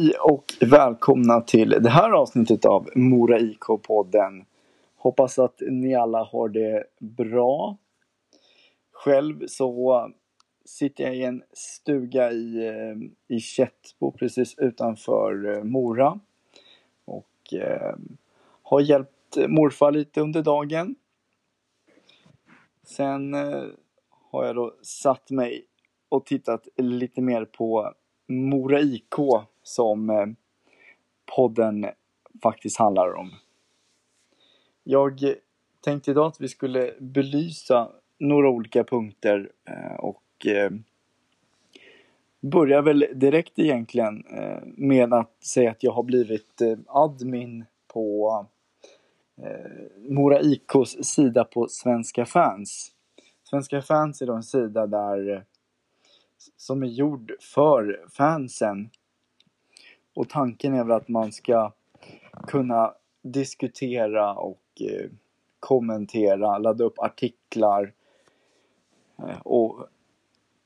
Hej och välkomna till det här avsnittet av Mora IK-podden. Hoppas att ni alla har det bra. Själv så sitter jag i en stuga i, eh, i Kättbo precis utanför eh, Mora. Och eh, har hjälpt morfar lite under dagen. Sen eh, har jag då satt mig och tittat lite mer på Mora IK som eh, podden faktiskt handlar om. Jag tänkte idag att vi skulle belysa några olika punkter eh, och eh, börjar väl direkt egentligen med att säga att jag har blivit admin på Mora IKs sida på Svenska fans. Svenska fans är då en sida där som är gjord för fansen. Och tanken är väl att man ska kunna diskutera och eh, kommentera, ladda upp artiklar eh, och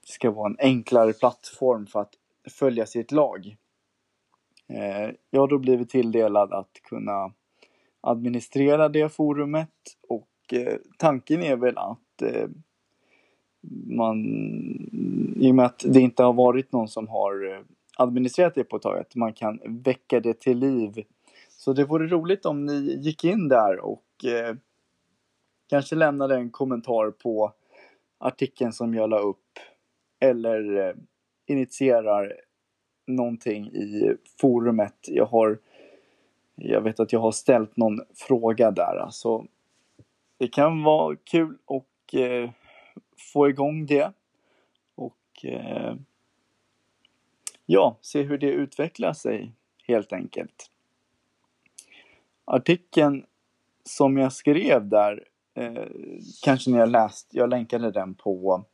det ska vara en enklare plattform för att följa sitt lag. Eh, jag har då blivit tilldelad att kunna administrera det forumet och eh, tanken är väl att eh, man, i och med att det inte har varit någon som har eh, administrerat det på ett tag, att man kan väcka det till liv. Så det vore roligt om ni gick in där och eh, kanske lämnade en kommentar på artikeln som jag la upp. Eller eh, initierar någonting i forumet. Jag har jag vet att jag har ställt någon fråga där. Alltså, det kan vara kul och eh, få igång det. Och eh, ja, se hur det utvecklar sig helt enkelt. Artikeln som jag skrev där eh, kanske ni har läst, jag länkade den på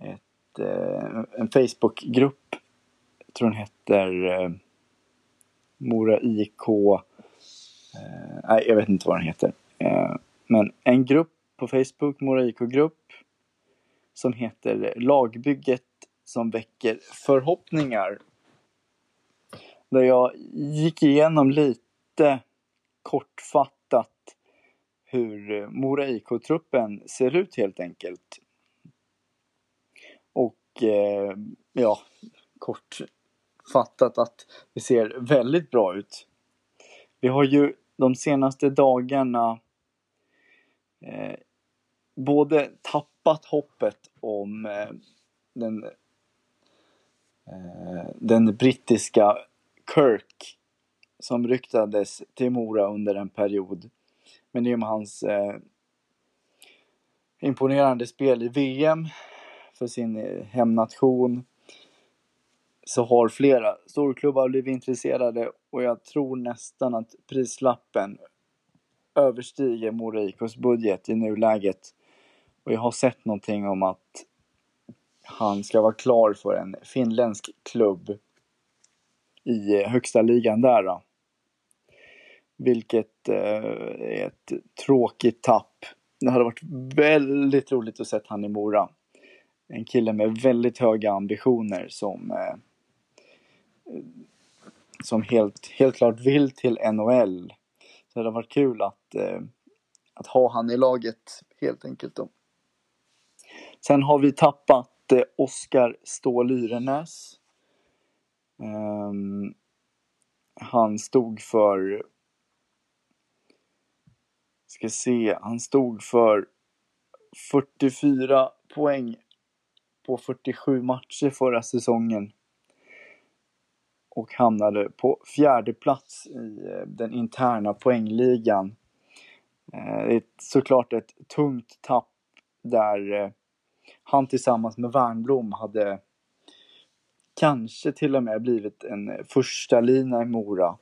ett, eh, en Facebookgrupp. Jag tror den heter eh, Mora IK. Eh, nej, jag vet inte vad den heter. Eh, men en grupp på Facebook, Mora IK-grupp som heter Lagbygget som väcker förhoppningar. Där jag gick igenom lite kortfattat hur Mora IK-truppen ser ut helt enkelt. Och eh, ja, kortfattat att det ser väldigt bra ut. Vi har ju de senaste dagarna eh, både tappat hoppet om eh, den, Eh, den brittiska Kirk som ryktades till Mora under en period. Men i och med hans eh, imponerande spel i VM för sin eh, hemnation så har flera storklubbar blivit intresserade och jag tror nästan att prislappen överstiger Mora IKs budget i nuläget. Och jag har sett någonting om att han ska vara klar för en finländsk klubb i eh, högsta ligan där. Då. Vilket eh, är ett tråkigt tapp. Det hade varit väldigt roligt att se han i Mora. En kille med väldigt höga ambitioner som eh, som helt, helt klart vill till NHL. Så det hade varit kul att, eh, att ha han i laget helt enkelt. Då. Sen har vi tappat hette Oskar Ståhl Yrenäs. Um, ehm, han stod för... Ska se, han stod för 44 poäng på 47 matcher förra säsongen. Och hamnade på fjärde plats i eh, den interna poängligan. Eh, det är såklart ett tungt tapp där eh, han tillsammans med Wernbloom hade kanske till och med blivit en första lina i Mora.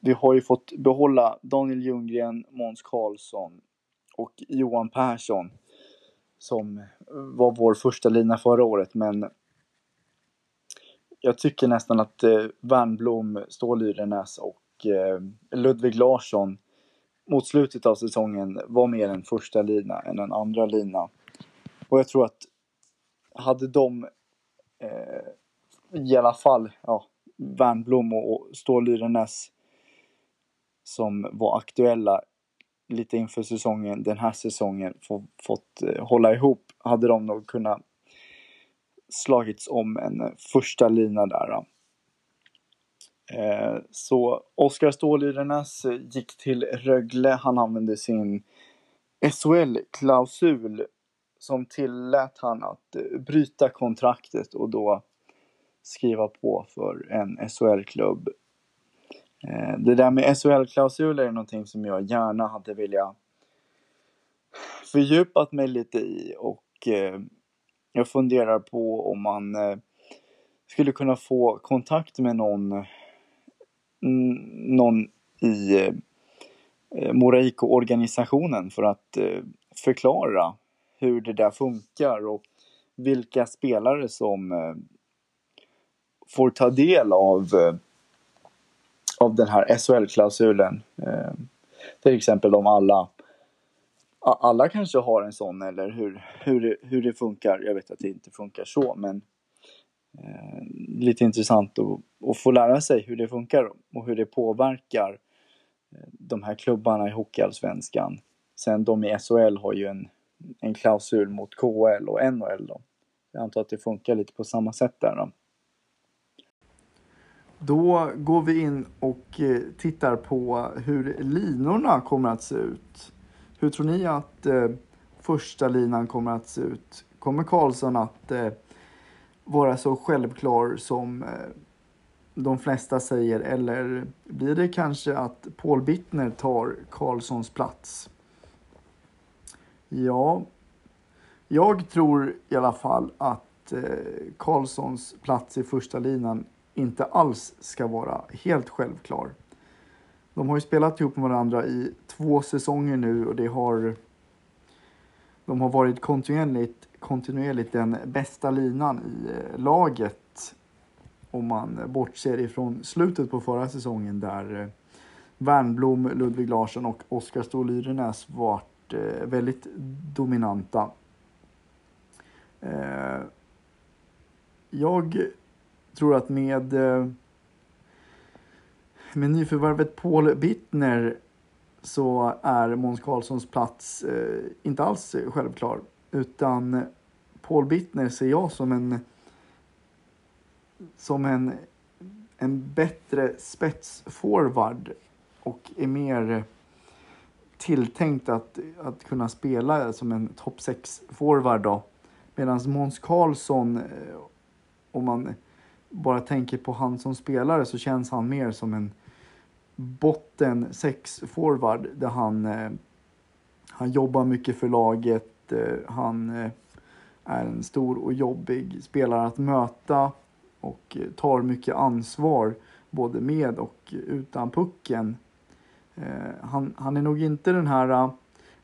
Vi har ju fått behålla Daniel Ljunggren, Måns Karlsson och Johan Persson som var vår första lina förra året men jag tycker nästan att eh, Wernbloom, Ståhl Yrenäs och eh, Ludvig Larsson mot slutet av säsongen var mer en första lina än en andra lina. Och jag tror att hade de eh, i alla fall ja, Wernbloom och Stål Yrenäs som var aktuella lite inför säsongen, den här säsongen, få, fått eh, hålla ihop, hade de nog kunnat slagits om en eh, första lina där. Eh, så Oskar Stålyrenäs eh, gick till Rögle. Han använde sin SHL-klausul som tillät han att eh, bryta kontraktet och då skriva på för en SHL-klubb. Eh, det där med SHL-klausuler är någonting som jag gärna hade velat fördjupat mig lite i och eh, jag funderar på om man skulle kunna få kontakt med någon någon i Moraiko-organisationen för att förklara hur det där funkar och vilka spelare som eh, får ta del av, eh, av den här SHL-klausulen. Eh, till exempel om alla alla kanske har en sån eller hur, hur, det, hur det funkar. Jag vet att det inte funkar så men eh, lite intressant att, att få lära sig hur det funkar och hur det påverkar eh, de här klubbarna i Hockeyallsvenskan. Sen de i SHL har ju en, en klausul mot KL och NHL då. Jag antar att det funkar lite på samma sätt där då. Då går vi in och eh, tittar på hur linorna kommer att se ut. Hur tror ni att eh, första linan kommer att se ut? Kommer Karlsson att eh, vara så självklar som eh, de flesta säger eller blir det kanske att Paul Bittner tar Karlssons plats? Ja, jag tror i alla fall att eh, Karlssons plats i första linan inte alls ska vara helt självklar. De har ju spelat ihop med varandra i två säsonger nu och det har de har varit kontinuerligt kontinuerligt den bästa linan i eh, laget. Om man bortser ifrån slutet på förra säsongen där eh, Värnblom, Ludvig Larsson och Oskar Ståhl vart varit eh, väldigt dominanta. Eh, jag tror att med, eh, med nyförvärvet Paul Bittner så är Måns Karlssons plats eh, inte alls självklar. Utan Paul Bittner ser jag som en som en, en bättre spetsforward och är mer tilltänkt att, att kunna spela som en topp 6 forward då. Medan Måns Karlsson, eh, om man bara tänker på han som spelare så känns han mer som en botten 6 forward där han, eh, han jobbar mycket för laget, eh, han är en stor och jobbig spelare att möta och tar mycket ansvar både med och utan pucken. Eh, han, han är nog inte den här eh,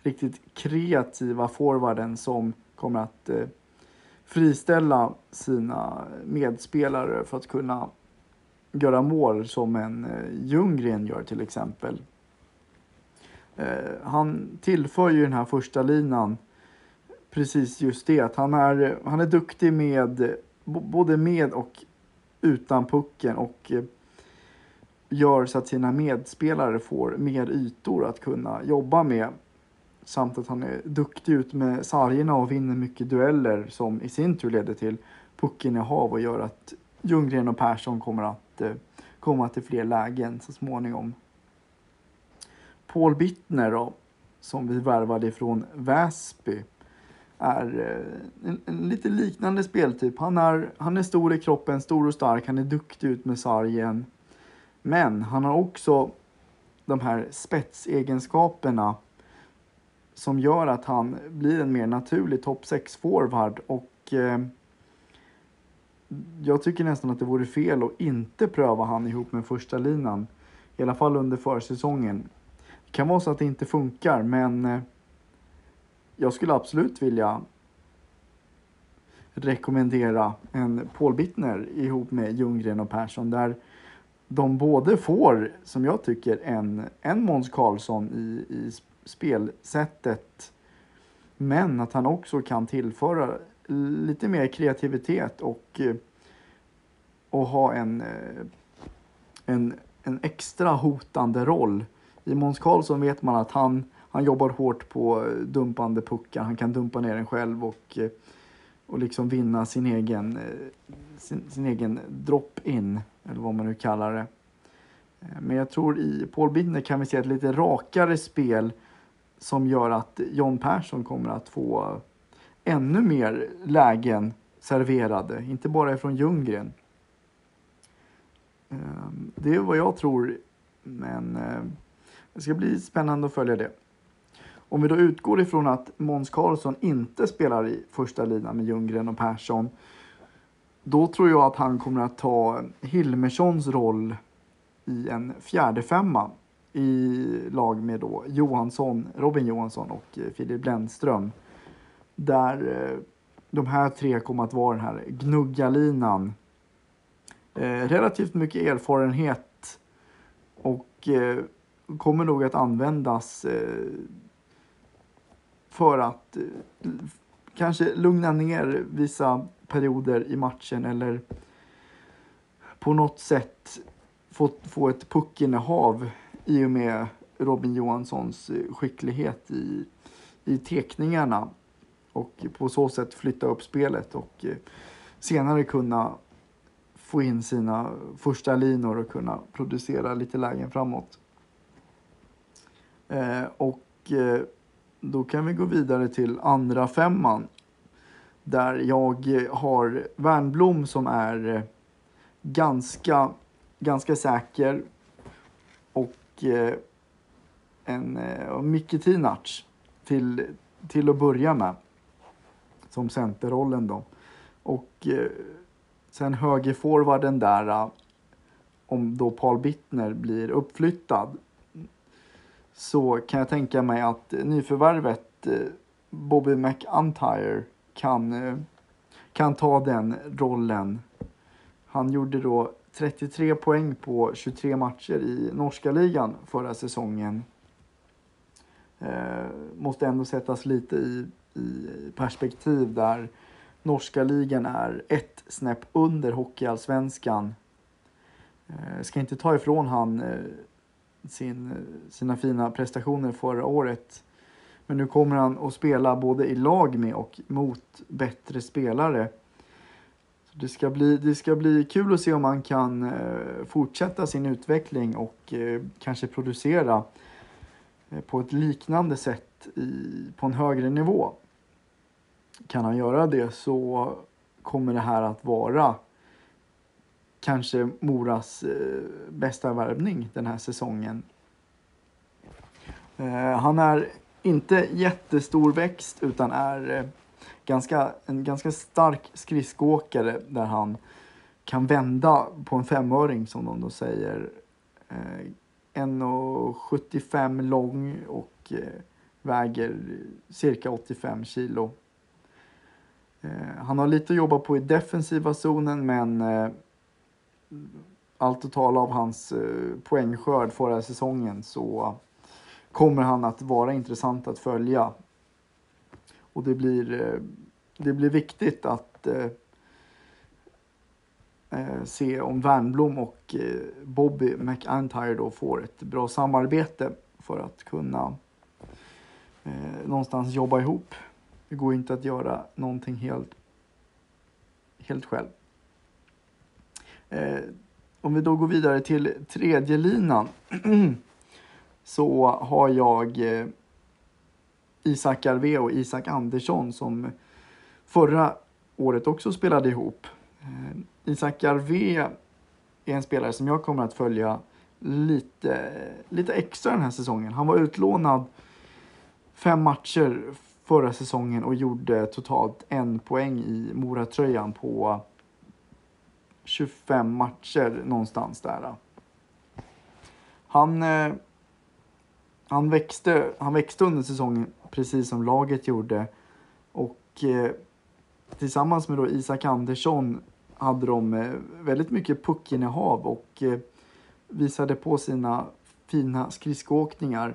riktigt kreativa forwarden som kommer att eh, friställa sina medspelare för att kunna göra mål som en Ljunggren gör till exempel. Han tillför ju den här första linan precis just det. Att han är, han är duktig med både med och utan pucken och gör så att sina medspelare får mer ytor att kunna jobba med. Samt att han är duktig ut med sargerna och vinner mycket dueller som i sin tur leder till puckinnehav och gör att Ljunggren och Persson kommer att eh, komma till fler lägen så småningom. Paul Bittner då, som vi värvade ifrån Väsby är eh, en, en, lite liknande speltyp. Han är, han är stor i kroppen, stor och stark, han är duktig ut med sargen. Men han har också de här spetsegenskaperna som gör att han blir en mer naturlig topp 6 forward och eh, jag tycker nästan att det vore fel att inte pröva han ihop med första linan. I alla fall under försäsongen. Det kan vara så att det inte funkar men eh, jag skulle absolut vilja rekommendera en Paul Bittner ihop med Ljunggren och Persson där de både får, som jag tycker, en, en Måns Karlsson i, i spelsättet men att han också kan tillföra lite mer kreativitet och, eh, och ha en, eh, en, en extra hotande roll. I Måns Karlsson vet man att han, han jobbar hårt på dumpande puckar. Han kan dumpa ner den själv och, eh, och liksom vinna sin egen, sin, sin egen drop-in, eller vad man nu kallar det. Eh, men jag tror i Paul Bittner kan vi se ett lite rakare spel som gör att John Persson kommer att få ännu mer lägen serverade, inte bara ifrån Ljunggren. Ehm, det är vad jag tror, men eh, det ska bli spännande att följa det. Om vi då utgår ifrån att Måns Karlsson inte spelar i första linan med Ljunggren och Persson, då tror jag att han kommer att ta Hilmerssons roll i en fjärde femma i lag med då Johansson, Robin Johansson och eh, Filip Bländström. Där eh, de här tre kommer att vara den här gnuggarlinan. Eh, relativt mycket erfarenhet och kommer nog att användas för att kanske lugna ner vissa perioder i matchen eller på något sätt få, få ett puckinnehav i och med Robin Johanssons eh, skicklighet i, i tekningarna och på så sätt flytta upp spelet och eh, senare kunna få in sina första linor och kunna producera lite lägen framåt. Eh, och eh, då kan vi gå vidare till andra femman där jag har Värnblom som är eh, ganska, ganska säker och eh, en eh, Micke Tinac till, till att börja med. Som centerrollen då. Och eh, sen högerforwarden där om då Paul Bittner blir uppflyttad så kan jag tänka mig att nyförvärvet eh, Bobby McIntyre kan, eh, kan ta den rollen. Han gjorde då 33 poäng på 23 matcher i norska ligan förra säsongen. Eh, måste ändå sättas lite i, i perspektiv där norska ligan är ett snäpp under hockeyallsvenskan. Eh, ska inte ta ifrån han eh, sin, sina fina prestationer förra året. Men nu kommer han att spela både i lag med och mot bättre spelare. Det ska, bli, det ska bli kul att se om han kan eh, fortsätta sin utveckling och eh, kanske producera eh, på ett liknande sätt i, på en högre nivå. Kan han göra det så kommer det här att vara kanske Moras eh, bästa värvning den här säsongen. Eh, han är inte jättestor växt utan är eh, ganska, en ganska stark skridskoåkare där han kan vända på en femöring som de då säger. Eh, 1,75 lång och eh, väger cirka 85 kilo. Eh, han har lite att jobba på i defensiva zonen men eh, allt att tala av hans eh, poängskörd förra säsongen så kommer han att vara intressant att följa och det blir, eh, det blir viktigt att eh, se om Wernbloom och Bobby McIntyre då får ett bra samarbete för att kunna eh, någonstans jobba ihop. Det går inte att göra någonting helt, helt själv. Eh, om vi då går vidare till tredje linan så har jag eh, Isak Arve och Isak Andersson som förra året också spelade ihop. Eh, Isak Arve är en spelare som jag kommer att följa lite, lite extra den här säsongen. Han var utlånad fem matcher förra säsongen och gjorde totalt en poäng i Moratröjan på 25 matcher någonstans där. Han, eh, han, växte, han växte under säsongen precis som laget gjorde. Och eh, tillsammans med då Isak Andersson hade de eh, väldigt mycket puckinnehav och eh, visade på sina fina skridskoåkningar.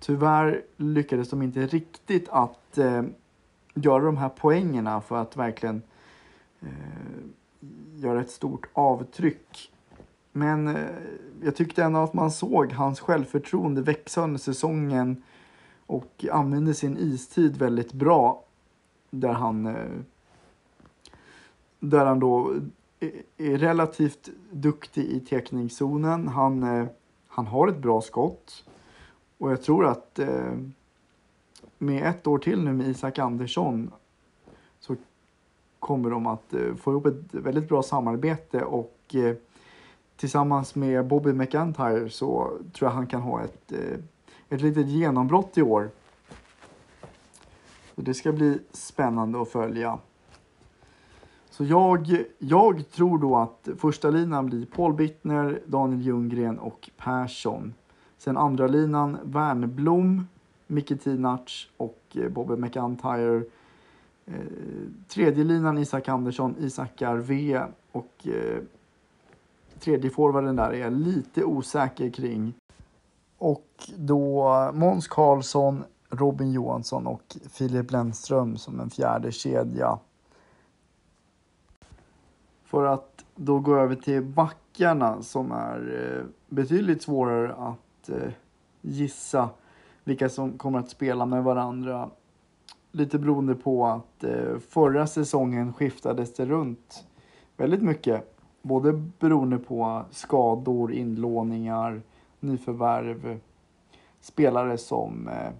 Tyvärr lyckades de inte riktigt att eh, göra de här poängerna för att verkligen eh, göra ett stort avtryck Men eh, jag tyckte ändå att man såg hans självförtroende växa under säsongen och använde sin istid väldigt bra. Där han, eh, där han då är relativt duktig i teckningszonen. Han, eh, han har ett bra skott. Och jag tror att med ett år till nu med Isak Andersson så kommer de att eh, få ihop ett väldigt bra samarbete och eh, tillsammans med Bobby McIntyre så tror jag han kan ha ett, eh, ett litet genombrott i år. Så det ska bli spännande att följa. Så jag, jag tror då att första linan blir Paul Bittner, Daniel Ljunggren och Persson. Sen andra linan Wernblom, Micke Tinac och Bobby McIntyre. Eh, tredje linan Isak Andersson, Isak Arve och eh, tredje forwarden där är jag lite osäker kring. Och då Måns Karlsson, Robin Johansson och Filip Lennström som en fjärde kedja. För att då gå över till backarna som är eh, betydligt svårare att eh, gissa vilka som kommer att spela med varandra. Lite beroende på att eh, förra säsongen skiftades det runt väldigt mycket både beroende på skador, inlåningar, nyförvärv, spelare som eh,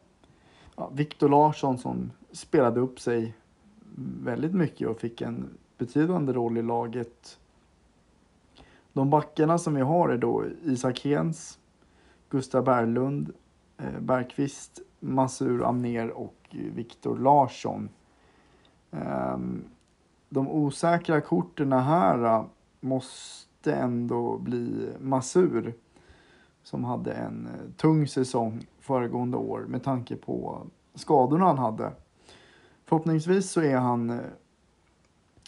ja, Viktor Larsson som spelade upp sig väldigt mycket och fick en betydande roll i laget. De backarna som vi har är då Isak Hens, Gustav Berglund, eh, Bergqvist, Masur Amner och Viktor Larsson. Ehm, de osäkra korten här äh, måste ändå bli Masur som hade en äh, tung säsong föregående år med tanke på skadorna han hade. Förhoppningsvis så är han äh,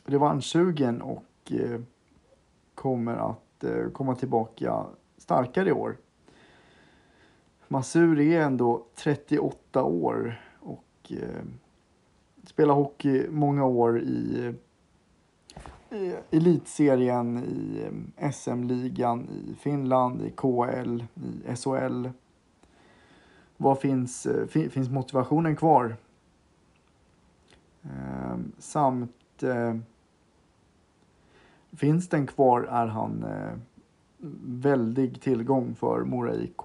revanschsugen och kommer att komma tillbaka starkare i år. Masur är ändå 38 år och spela hockey många år i elitserien, i eh, SM-ligan, i Finland, i KL, i SHL. Vad finns, eh, finns motivationen kvar? Eh, samt eh, finns den kvar är han eh, väldig tillgång för Mora IK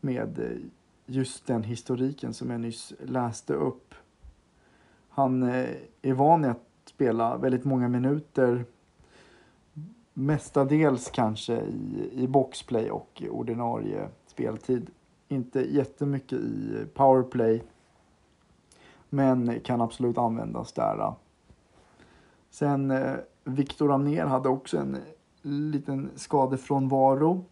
med eh, just den historiken som jag nyss läste upp. Han eh, är van att spela väldigt många minuter. Mestadels kanske i, i boxplay och ordinarie speltid. Inte jättemycket i powerplay. Men kan absolut användas där. Sen eh, Viktor Amner hade också en liten skadefrånvaro.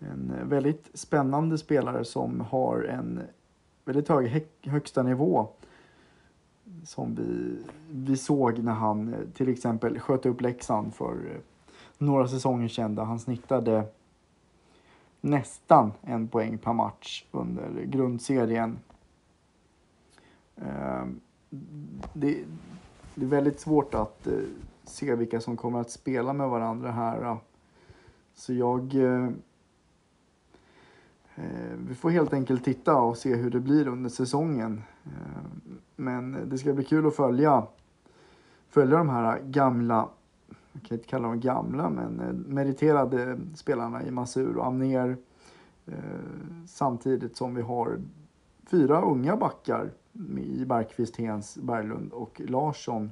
En väldigt spännande spelare som har en väldigt hög högsta nivå som vi, vi såg när han eh, till exempel sköt upp Leksand för eh, några säsonger sedan där han snittade nästan en poäng per match under grundserien. Ehm, det, det är väldigt svårt att eh, se vilka som kommer att spela med varandra här. Så jag Eh, vi får helt enkelt titta och se hur det blir under säsongen. Eh, men det ska bli kul att följa, följa de här gamla, jag kan inte kalla dem gamla, men eh, meriterade spelarna i Masur och Amner. Eh, samtidigt som vi har fyra unga backar i Bergqvist, Hens, Berglund och Larsson.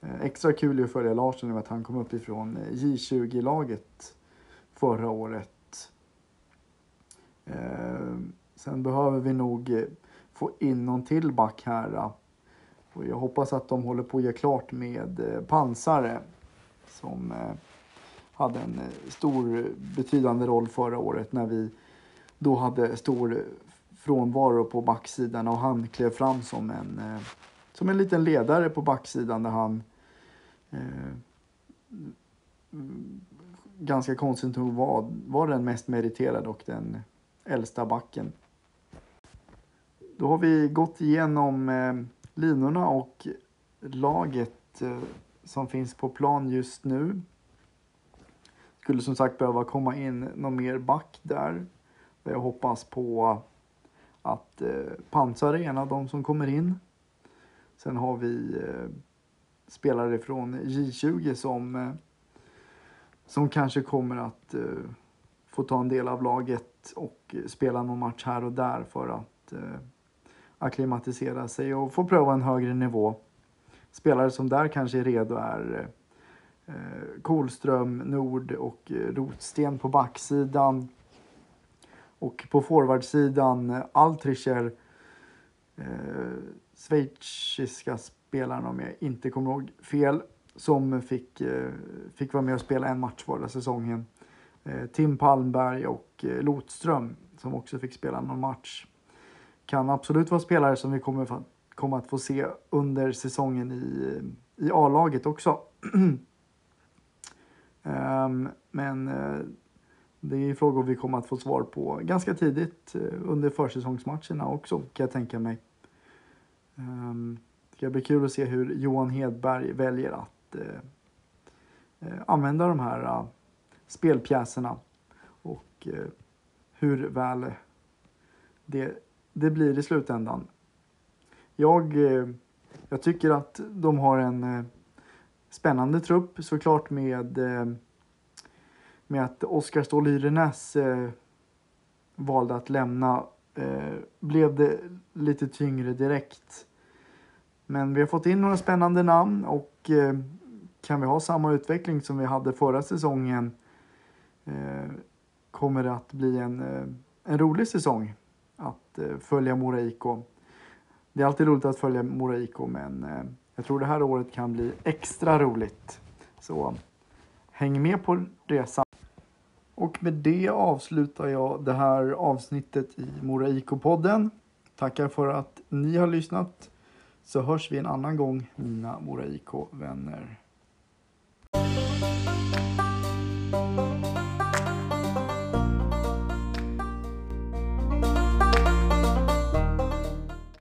Eh, extra kul att följa Larsson i att han kom upp ifrån J20-laget förra året Eh, sen behöver vi nog eh, få in någon till back här. Eh. Och jag hoppas att de håller på att göra klart med eh, pansare som hade en stor betydande roll förra året när vi då hade stor frånvaro på backsidan och han klev fram som en, som en liten ledare på backsidan där han eh, mm, ganska konstigt nog var, var den mest meriterade och den äldsta backen. Då har vi gått igenom eh, linorna och laget eh, som finns på plan just nu. skulle som sagt behöva komma in någon mer back där. Jag hoppas på att eh, Pansar är en av de som kommer in. Sen har vi eh, spelare från J20 som, eh, som kanske kommer att eh, få ta en del av laget och spela någon match här och där för att eh, akklimatisera sig och få pröva en högre nivå. Spelare som där kanske är redo är eh, Kolström, Nord och eh, Rotsten på backsidan. Och på forwardsidan eh, Altricher, eh, schweiziska spelaren om jag inte kommer ihåg fel, som fick, eh, fick vara med och spela en match förra säsongen. Eh, Tim Palmberg och eh, Lotström som också fick spela någon match. Kan absolut vara spelare som vi kommer, kommer att få se under säsongen i, i A-laget också. um, men uh, det är frågor vi kommer att få svar på ganska tidigt uh, under försäsongsmatcherna också kan jag tänka mig. Um, det ska bli kul att se hur Johan Hedberg väljer att uh, använda de här spelpjäserna och eh, hur väl det, det blir i slutändan. Jag, eh, jag tycker att de har en eh, spännande trupp såklart med, med att Oskar Ståhl Yrenäs valde att lämna blev det lite tyngre direkt. Men vi har fått in några spännande namn och kan vi ha samma utveckling som vi hade förra säsongen Eh, kommer det att bli en, eh, en rolig säsong att eh, följa Mora IK. Det är alltid roligt att följa Mora IK men jag tror det här året kan bli extra roligt. Så häng med på resan. Och med det avslutar jag det här avsnittet i Mora IK-podden. Tackar för att ni har lyssnat. Så hörs vi en annan gång, mina Mora IK-vänner.